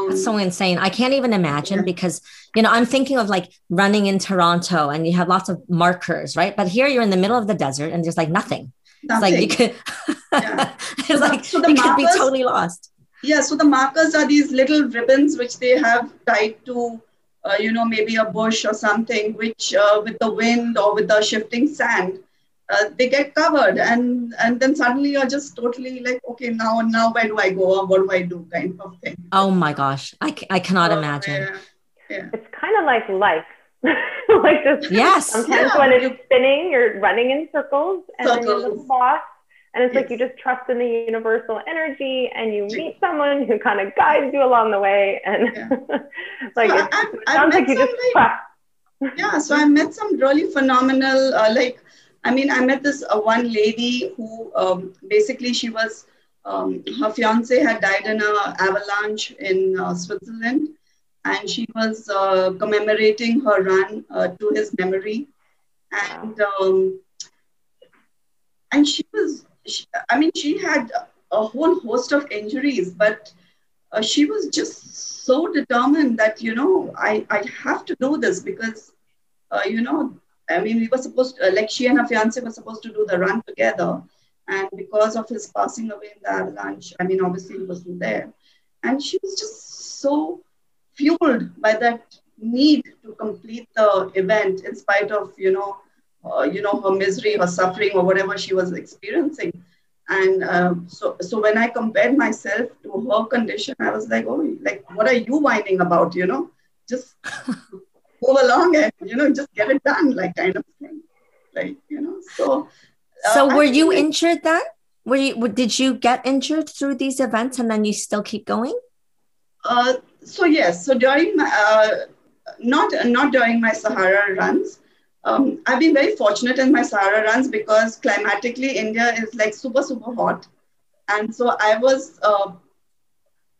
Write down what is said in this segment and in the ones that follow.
Um, That's so insane. I can't even imagine because, you know, I'm thinking of like running in Toronto and you have lots of markers, right? But here you're in the middle of the desert and there's like nothing. It's like you nothing. could, Yeah. it's So the- like so the you could be markers- totally lost. Yeah, so the markers are these little ribbons which they have tied to, uh, you know, maybe a bush or something, which uh, with the wind or with the shifting sand, uh, they get covered, and and then suddenly you're just totally like, okay, now now where do I go or what do I do, kind of thing. Oh my gosh. I, I cannot So, imagine. Yeah, yeah. It's kind of like life. like just Yes. sometimes Yeah. when it's spinning, you're running in circles and then you're Circles. the boss. And it's like you just trust in the universal energy and you meet someone who kind of guides you along the way. And like So it's, I've- it I've like met you just some, like- trust. yeah so i met some really phenomenal uh, like i mean i met this uh, one lady who um, basically she was um, her fiance had died in an avalanche in uh, switzerland. And she was uh, commemorating her run uh, to his memory. And um, and she was she, i mean she had a whole host of injuries but uh, she was just so determined that you know I I have to do this because uh, you know I mean we were supposed to, uh, like she and her fiance were supposed to do the run together. And because of his passing away in the avalanche I mean obviously he wasn't there. And she was just so fueled by that need to complete the event in spite of you know uh, you know her misery her suffering or whatever she was experiencing. And um, so, so when I compared myself to her condition, I was like, oh, like, what are you whining about? You know, just move along and, you know, just get it done, like, kind of thing. Like, you know, so. uh, So were you like- injured then? Were you, did you get injured through these events and then you still keep going? Uh, so yes, so during my, uh, not not during my Sahara runs, um, I've been very fortunate in my Sahara runs because climatically India is like super super hot, and so I was, uh,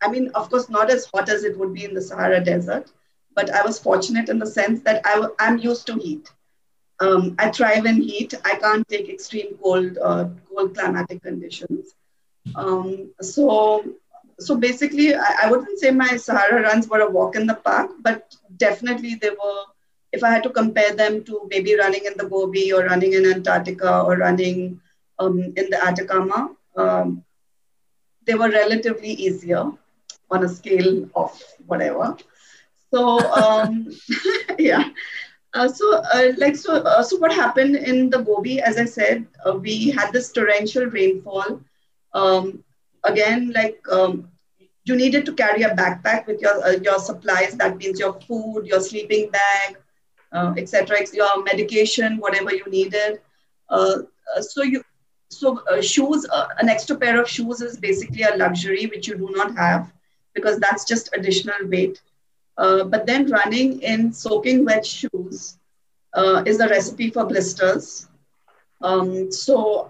I mean, of course, not as hot as it would be in the Sahara Desert, but I was fortunate in the sense that I, am used to heat. Um, I thrive in heat. I can't take extreme cold, uh, cold climatic conditions. Um, so so basically I, I wouldn't say my sahara runs were a walk in the park but definitely they were if i had to compare them to maybe running in the gobi or running in antarctica or running um, in the atacama um, they were relatively easier on a scale of whatever so um, yeah. Uh, so uh, like so uh, so what happened in the gobi? As i said uh, we had this torrential rainfall. Um, again like um, you needed to carry a backpack with your uh, your supplies. That means your food your sleeping bag uh, etc your medication whatever you needed. So you so shoes an extra pair of shoes is basically a luxury which you do not have because that's just additional weight uh, but then running in soaking wet shoes uh, is a recipe for blisters. Um, so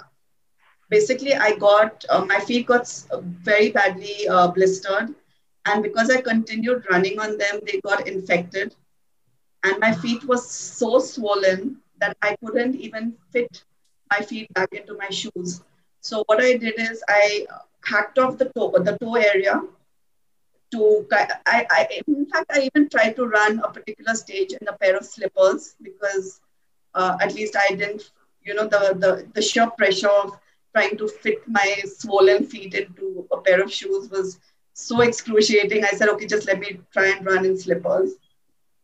basically i got uh, my feet got very badly uh, blistered. And because i continued running on them they got infected. And my feet was so swollen that i couldn't even fit my feet back into my shoes. So what i did is i hacked off the toe the toe area to I, I in fact i even tried to run a particular stage in a pair of slippers because uh, at least i didn't you know the the, the sheer pressure of trying to fit my swollen feet into a pair of shoes was so excruciating. I said, okay, just let me try and run in slippers,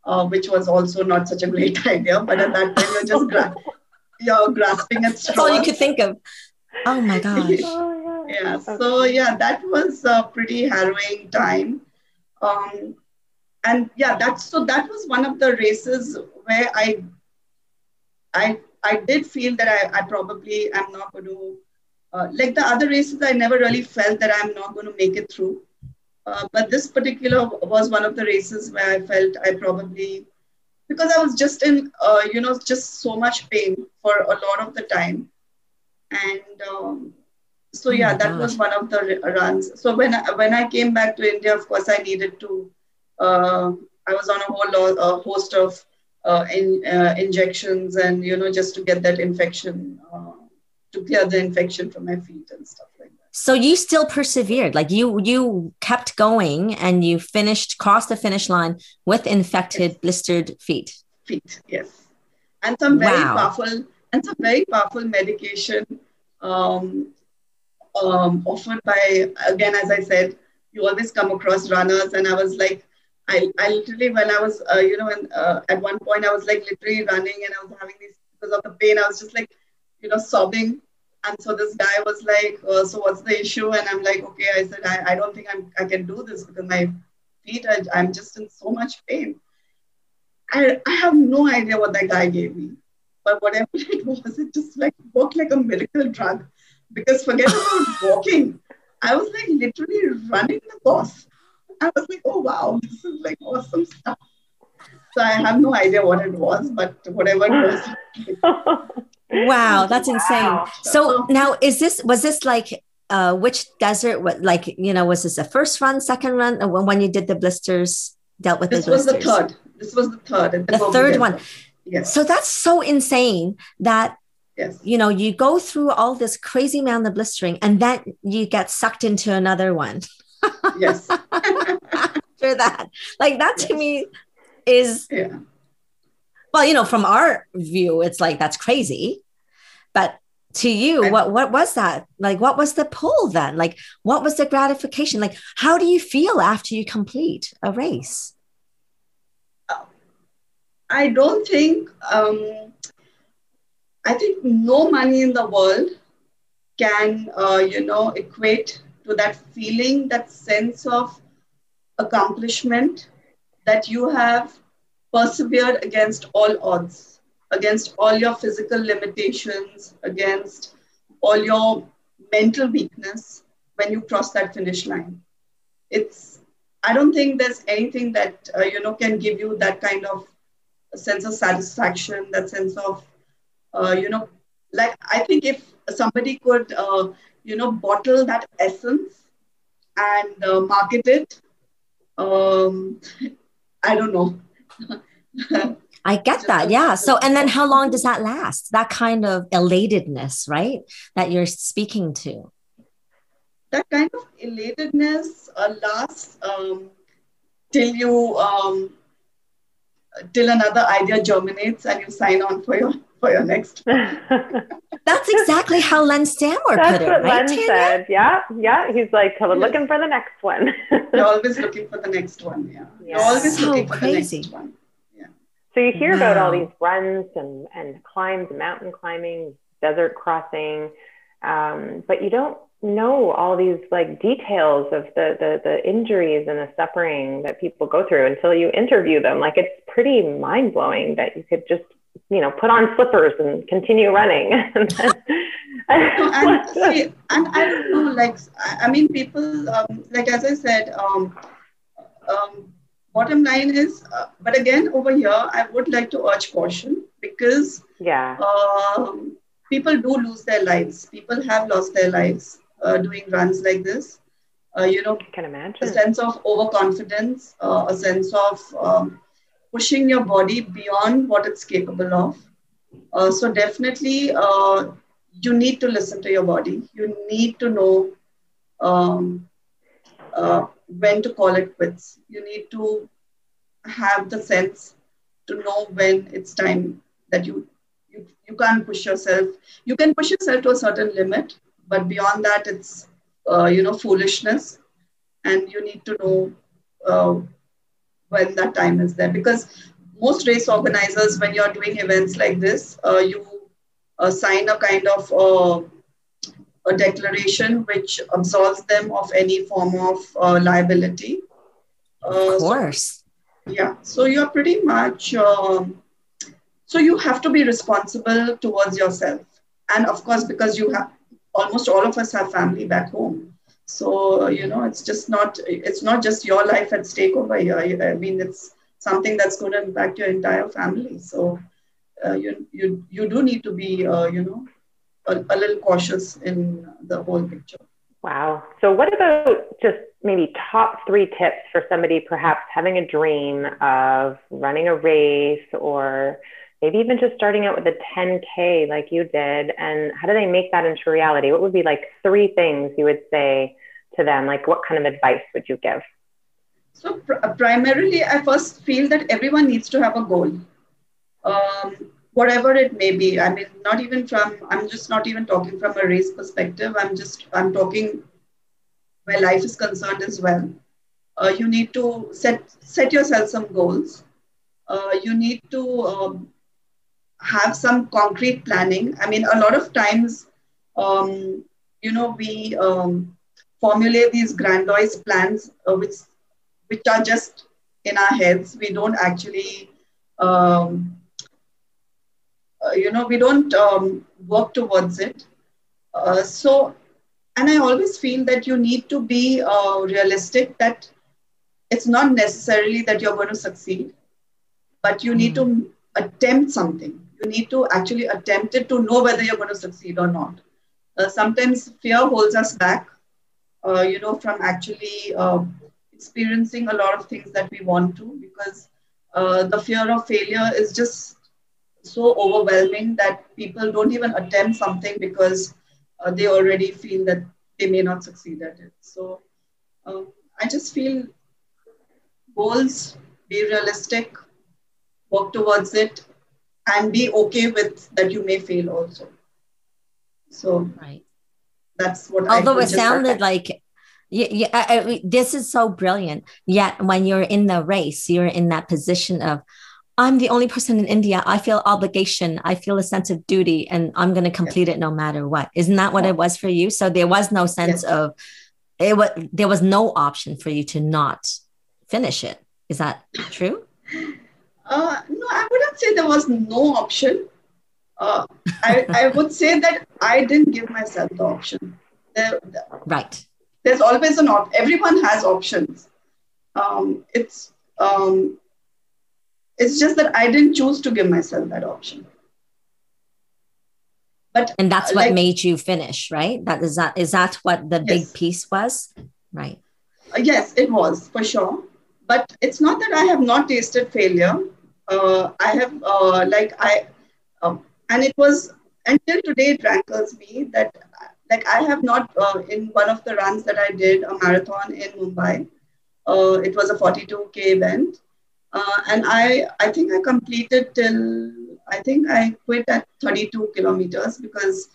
uh, which was also not such a great idea. But at that time, you're just gra- you're grasping at That's all you could think of. Oh my gosh. Yeah. Yeah. So yeah, that was a pretty harrowing time. Um, and yeah, that's so that was one of the races where I I I did feel that I, I probably am not going to uh, like the other races, I never really felt that I'm not going to make it through. Uh, but this particular was one of the races where I felt I probably, because I was just in, uh, you know, just so much pain for a lot of the time. And um, so, Oh yeah, my that was one of the runs. So when I, when I came back to India, of course, I needed to, uh, I was on a whole lot, a host of uh, in, uh, injections and, you know, just to get that infection. Uh, to clear the infection from my feet and stuff like that. So you still persevered, like you you kept going and you finished crossed the finish line with infected, Yes. blistered feet. feet yes and some very Wow. powerful and some very powerful medication um, um, offered by again as i said you always come across runners and i was like i, I literally when i was uh, you know uh, at one point i was like literally running and i was having these because of the pain i was just like you know sobbing and so this guy was like uh, so what's the issue and i'm like okay i said i, I don't think I'm, i can do this because my feet are, i'm just in so much pain I, I have no idea what that guy gave me. But whatever it was, it just like worked like a miracle drug. Because forget about walking. I was like literally running the course. I was like, oh wow, this is like awesome stuff. So I have no idea what it was, but whatever it was. Wow, that's insane. Wow. So now is this was this like uh which desert what like you know was this a first run, second run or when when you did the blisters dealt with This the was the third. This was the third. at The third one. Yes. So that's so insane that Yes. you know you go through all this crazy amount of blistering and then you get sucked into another one Yes. after that. Like that to me is Yeah. well, you know, from our view, it's like that's crazy. But to you, I- what what was that? Like what was the pull then? Like what was the gratification? Like how do you feel after you complete a race? I don't think, um, I think no money in the world can, uh, you know, equate to that feeling, that sense of accomplishment that you have persevered against all odds, against all your physical limitations, against all your mental weakness when you cross that finish line. It's, I don't think there's anything that, uh, you know, can give you that kind of sense of satisfaction, that sense of, you know, like I think if somebody could, uh, you know, bottle that essence and uh, market it, um, I don't know. I get that. Yeah. So and then how long does that last? That kind of elatedness, right? That you're speaking to. that kind of elatedness uh, lasts um, till you um, till another idea germinates and you sign on for your for your next That's exactly how Len Stanmore That's put it, what right? Len Tanya? said. Yeah, yeah. He's like, "I'm Yes. looking for the next one. you're always looking for the next one yeah, you're Yeah. always So looking for crazy. the next one Yeah. So you hear about all these runs and, and climbs, mountain climbing, desert crossing, um, but you don't know all these like details of the, the the injuries and the suffering that people go through until you interview them. Like it's pretty mind blowing that you could just you know put on slippers and continue running. and then, and see, and I don't know, like I, I mean, people, um, like as I said, um, um, bottom line is, uh, but again, over here, I would like to urge caution because yeah, um, people do lose their lives. People have lost their lives uh, doing runs like this. Uh, you know, I can imagine a sense of overconfidence, uh, a sense of um, pushing your body beyond what it's capable of. Uh, so definitely, uh, you need to listen to your body. You need to know um, uh, when to call it quits. You need to have the sense to know when it's time that you you, you can't push yourself. You can push yourself to a certain limit, but beyond that, it's uh, you know foolishness, and you need to know uh, when that time is there because most race organizers, when you're doing events like this, uh, you uh, sign a kind of uh, a declaration which absolves them of any form of uh, liability. Uh, Of so- course. yeah, so you're pretty much, um, so you have to be responsible towards yourself. And of course, because you have, almost all of us have family back home. So, you know, it's just not, it's not just your life at stake over here. I mean, it's something that's going to impact your entire family. So, uh, you, you, you do need to be, uh, you know, a, a little cautious in the whole picture. Wow. So, what about just maybe top three tips for somebody perhaps having a dream of running a race or maybe even just starting out with a 10K like you did? And how do they make that into reality? What would be like three things you would say to them? Like, what kind of advice would you give? So, pr- primarily, I first feel that everyone needs to have a goal. Um, whatever it may be. I mean, not even from, I'm just not even talking from a race perspective. I'm just, I'm talking where life is concerned as well. Uh, you need to set, set yourself some goals. Uh, you need to um, have some concrete planning. I mean, a lot of times, um, you know, we um, formulate these grandiose plans, uh, which which are just in our heads. We don't actually, um, uh, you know, we don't um, work towards it. Uh, so, and I always feel that you need to be uh, realistic. That it's not necessarily that you're going to succeed, but you need mm. to attempt something you need to actually attempt it to know whether you're going to succeed or not. Uh, sometimes fear holds us back, uh, you know, from actually uh, experiencing a lot of things that we want to because uh, the fear of failure is just so overwhelming that people don't even attempt something because uh, they already feel that they may not succeed at it. So um, I just feel goals, be realistic, work towards it, and be okay with that you may fail also. So right. that's what. Although it sounded like yeah, yeah I, I, this is so brilliant. Yet when you're in the race, you're in that position of, I'm the only person in India. I feel obligation. I feel a sense of duty, and I'm going to complete yes. it no matter what. Isn't that what it was for you? So there was no sense yes. of it. Was there was no option for you to not finish it? Is that true? Uh, no, I wouldn't say there was no option. Uh, I, I would say that I didn't give myself the option. There, right. There's always an option. Everyone has options. Um, it's um, it's just that I didn't choose to give myself that option. But and that's what like, made you finish, right? That is that is that what the yes. big piece was, right? Uh, yes, it was for sure. But it's not that I have not tasted failure uh, I have uh, like I um, and it was until today it rankles me that like I have not uh, in one of the runs that I did a marathon in Mumbai. Uh, it was a 42k event, uh, and I I think I completed till I think I quit at 32 kilometers because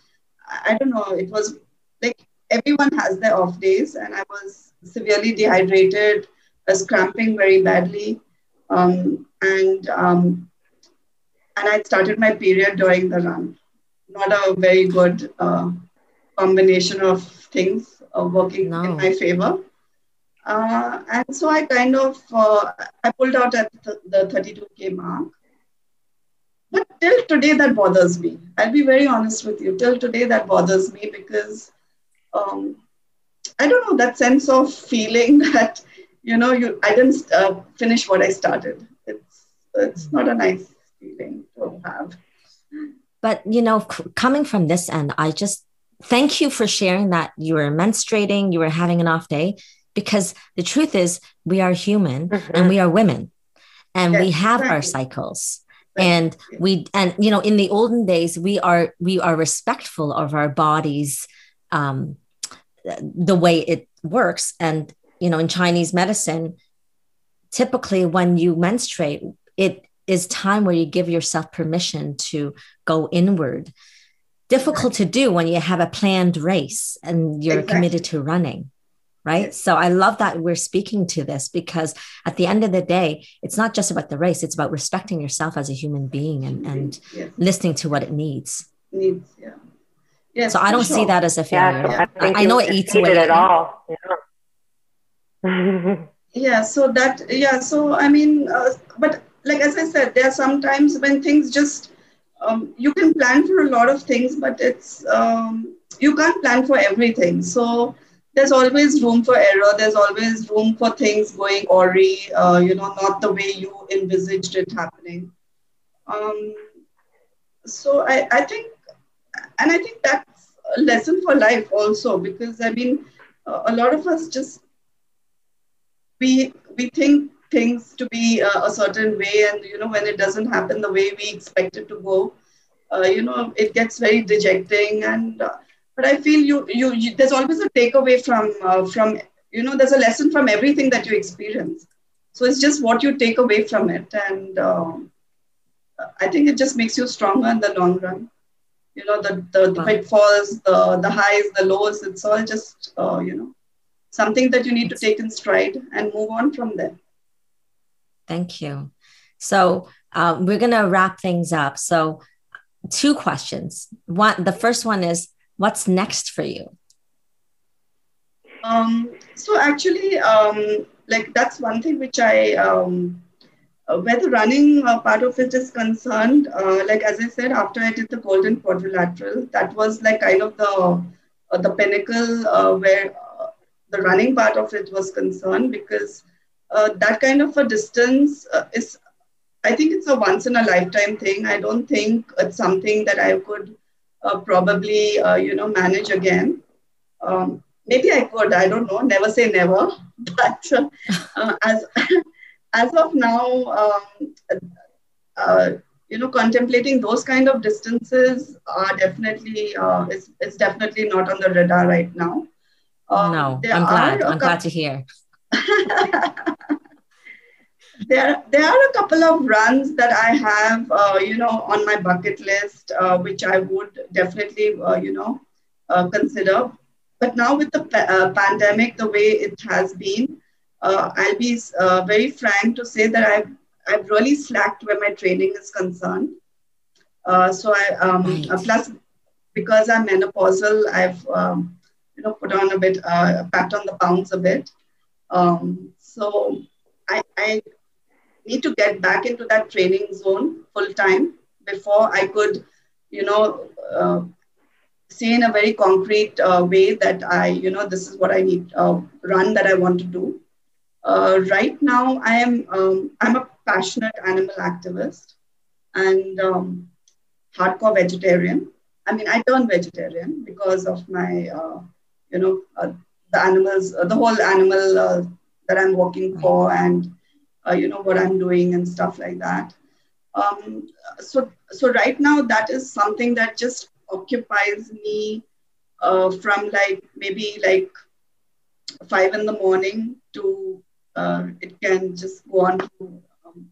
I don't know it was like everyone has their off days and I was severely dehydrated, was cramping very badly. Um, and um, and I started my period during the run. Not a very good uh, combination of things uh, working no. in my favor. Uh, and so I kind of uh, I pulled out at the, the 32k mark. But till today, that bothers me. I'll be very honest with you. Till today, that bothers me because um, I don't know that sense of feeling that you know you I didn't uh, finish what I started it's not a nice feeling to have. But you know, coming from this end, I just thank you for sharing that you were menstruating, you were having an off day, because the truth is we are human mm-hmm. and we are women and yes, we have exactly. our cycles and we and you know in the olden days we are we are respectful of our bodies um the way it works and you know in chinese medicine typically when you menstruate it is time where you give yourself permission to go inward. Difficult to do when you have a planned race and you're exactly. committed to running. Right. Yes. So I love that we're speaking to this because at the end of the day, it's not just about the race, it's about respecting yourself as a human being and, and yes. listening to what it needs. Needs, yeah. Yes, so I don't sure. see that as a failure. Yeah, I, I, know it eats away at all. Yeah. yeah. So that yeah. So I mean, uh, but like as I said, there are sometimes when things just um, you can plan for a lot of things, but it's um, you can't plan for everything. So there's always room for error. There's always room for things going awry. Uh, you know, not the way you envisaged it happening. Um, so I, I think, and I think that's a lesson for life also because I mean, a lot of us just we we think things to be uh, a certain way and you know when it doesn't happen the way we expect it to go uh, you know it gets very dejecting and uh, but i feel you, you, you there's always a takeaway from uh, from you know there's a lesson from everything that you experience. So it's just what you take away from it and um, i think it just makes you stronger in the long run. You know the the, the pitfalls the the highs the lows it's all just uh, you know something that you need to take in stride and move on from there thank you. So uh, we're going to wrap things up. So two questions. One the first one is what's next for you? Um, so actually um, like that's one thing which i um, uh, where the running uh, part of it is concerned, uh, like as I said, after I did the golden quadrilateral, that was like kind of the uh, the pinnacle uh, where the running part of it was concerned because that kind of a distance is, I think it's a once in a lifetime thing. I don't think it's something that I could probably you know manage again. Um, maybe I could. I don't know. Never say never. But as as of now, um, uh, you know, contemplating those kind of distances are definitely uh, is, is definitely not on the radar right now. Um, no, I'm glad. I'm glad to hear. there, there are a couple of runs that I have, uh, you know, on my bucket list, uh, which I would definitely, uh, you know, uh, consider. But now with the pa- pandemic, the way it has been, uh, I'll be uh, very frank to say that I've, I've really slacked where my training is concerned. Uh, so I, um, right. Uh, plus because I'm menopausal, I've, um, you know, put on a bit, uh, packed on the pounds a bit. Um, so I, I need to get back into that training zone full time before I could, you know, uh, say in a very concrete uh, way that I, you know, this is what I need, uh, run that I want to do. Uh, right now, I am um, I'm a passionate animal activist and um, hardcore vegetarian. I mean, I turned vegetarian because of my, uh, you know, uh, the animals, uh, the whole animal uh, that I'm working for, and uh, you know what I'm doing and stuff like that. Um, so, so right now, that is something that just occupies me from like maybe like five in the morning to uh, it can just go on to um,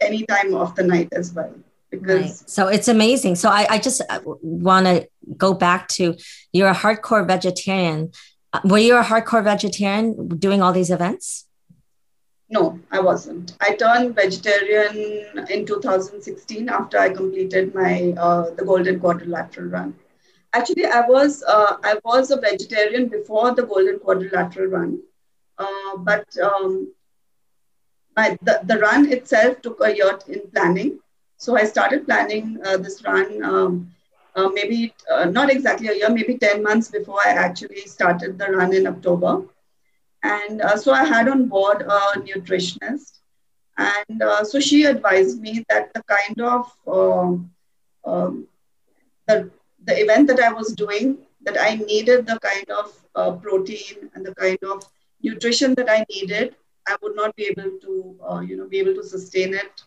any time of the night as well. Because right. so it's amazing. So I, I just want to go back to you're a hardcore vegetarian. Uh, were you a hardcore vegetarian doing all these events? No, I wasn't. I turned vegetarian in 2016 after I completed my uh, the Golden Quadrilateral Run. Actually, I was uh, I was a vegetarian before the Golden Quadrilateral Run. Uh, but um, my, the, the run itself took a year in planning. So I started planning uh, this run um, uh, maybe uh, not exactly a year, maybe 10 months before I actually started the run in October. And uh, so I had on board a nutritionist. And so she advised me that the kind of um, um, the, the event that I was doing, that I needed the kind of protein and the kind of nutrition that I needed, I would not be able to, uh, you know, be able to sustain it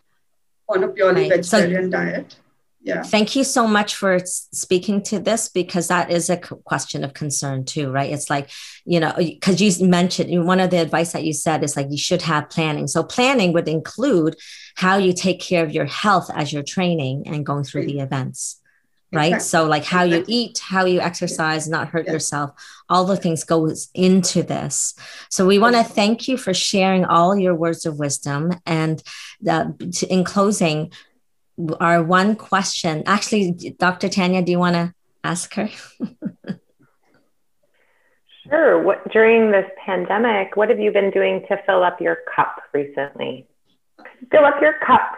on a purely right. vegetarian so, diet. Yeah. Thank you so much for speaking to this because that is a question of concern too, right? It's like, you know, because you mentioned one of the advice that you said is like you should have planning. So planning would include how you take care of your health as you're training and going through the events right exactly. so like how you eat how you exercise not hurt yourself all the things goes into this so we want to thank you for sharing all your words of wisdom and uh, in closing our one question actually dr tanya do you want to ask her sure what during this pandemic what have you been doing to fill up your cup recently fill up your cup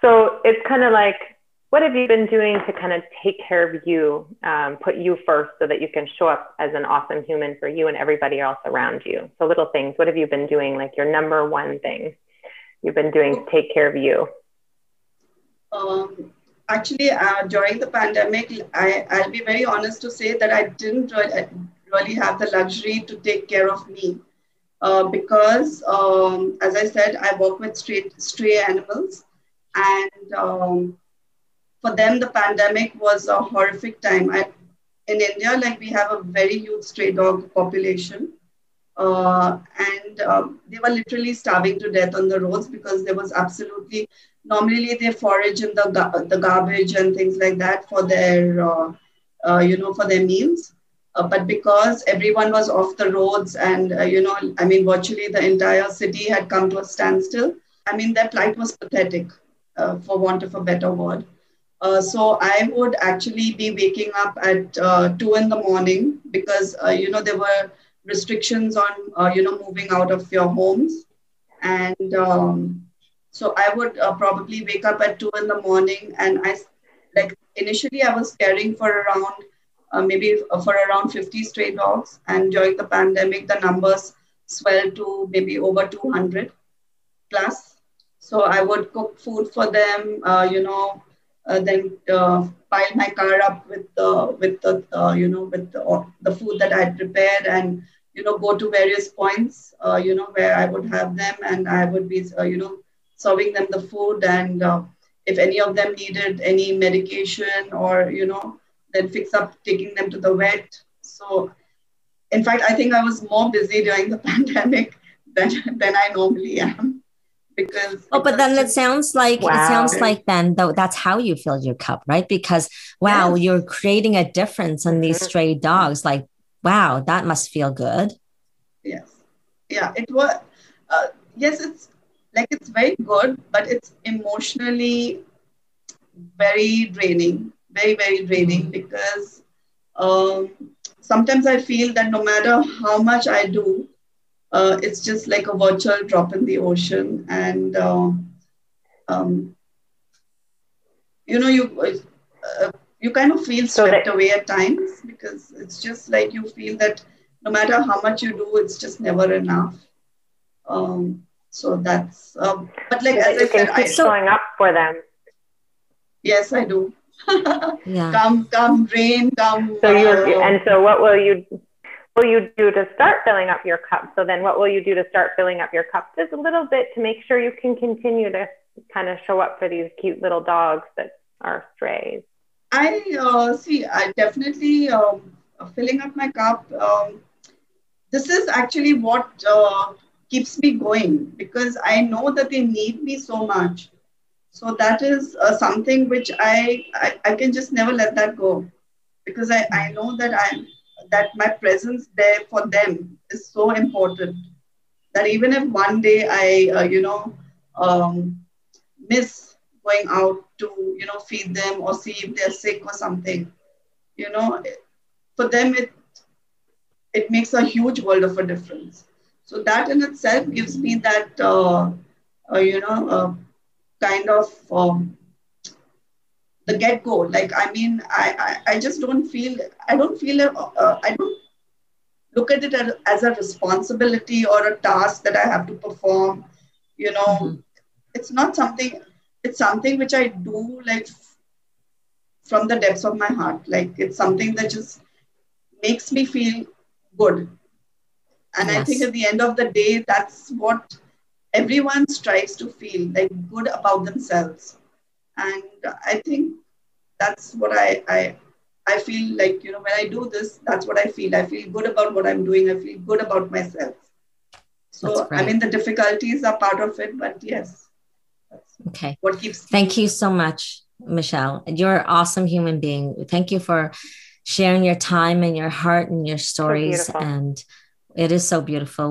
so it's kind of like what have you been doing to kind of take care of you, um, put you first so that you can show up as an awesome human for you and everybody else around you? So, little things. What have you been doing, like your number one thing you've been doing to take care of you? Um, actually, uh, during the pandemic, I, I'll be very honest to say that I didn't really, really have the luxury to take care of me. uh, because, um, as I said, I work with stray, stray animals. And um, for them, the pandemic was a horrific time. I, in India, like we have a very huge stray dog population. Uh, and um, they were literally starving to death on the roads because there was absolutely normally they forage in the, the garbage and things like that for their uh, uh, you know for their meals. Uh, but because everyone was off the roads and uh, you know i mean virtually the entire city had come to a standstill i mean their plight was pathetic uh, for want of a better word. Uh, so i would actually be waking up at 2 in the morning because you know there were restrictions on you know moving out of your homes. And um, so I would uh, probably wake up at two in the morning, and I like initially I was caring for around uh, maybe uh, for around 50 stray dogs, and during the pandemic the numbers swelled to maybe over 200 plus. So I would cook food for them, uh, you know, uh, then uh, pile my car up with the with the you know with the, the food that I had prepared and you know go to various points uh, you know where i would have them and i would be uh, you know serving them the food and uh, if any of them needed any medication or you know then fix up taking them to the vet. So in fact i think i was more busy during the pandemic than than i normally am because oh but then it sounds like wow. it sounds like then though that's how you fill your cup right? Because wow yes. you're creating a difference in these stray dogs. Like wow that must feel good. Yes. Yeah it was uh, yes it's like it's very good, but it's emotionally very draining, very, very draining mm-hmm. because um, sometimes I feel that no matter how much I do, uh, it's just like a virtual drop in the ocean. And, uh, um, you know, you, uh, you kind of feel swept so away at times because it's just like you feel that no matter how much you do, it's just never enough. Um, so that's, um, but like as I said, I showing up for them. Yes, I do. yeah. Come, come, rain, come. So you uh, and so what will you will you do to start filling up your cup? So then, what will you do to start filling up your cup just a little bit to make sure you can continue to kind of show up for these cute little dogs that are strays? I uh, see. I definitely um, filling up my cup. Um, this is actually what uh, keeps me going because I know that they need me so much. So that is uh, something which I, I, I can just never let that go because I, I know that I'm that my presence there for them is so important that even if one day I uh, you know um, miss going out to you know feed them or see if they're sick or something you know for them it it makes a huge world of a difference so that in itself gives me that, uh, uh, you know, uh, kind of um, the get go. Like, I mean, I, I, I, just don't feel, I don't feel, uh, I don't look at it as, as, a responsibility or a task that I have to perform. You know, mm-hmm. it's not something, it's something which I do like from the depths of my heart. Like, it's something that just makes me feel good and yes. I think at the end of the day, that's what everyone strives to feel like good about themselves. And I think that's what I, I I feel like, you know, when I do this, that's what I feel. I feel good about what I'm doing. I feel good about myself. So, I mean, the difficulties are part of it, but yes. okay. What keeps. Thank you so much, Michelle. You're an awesome human being. Thank you for sharing your time and your heart and your stories. So and it is so beautiful.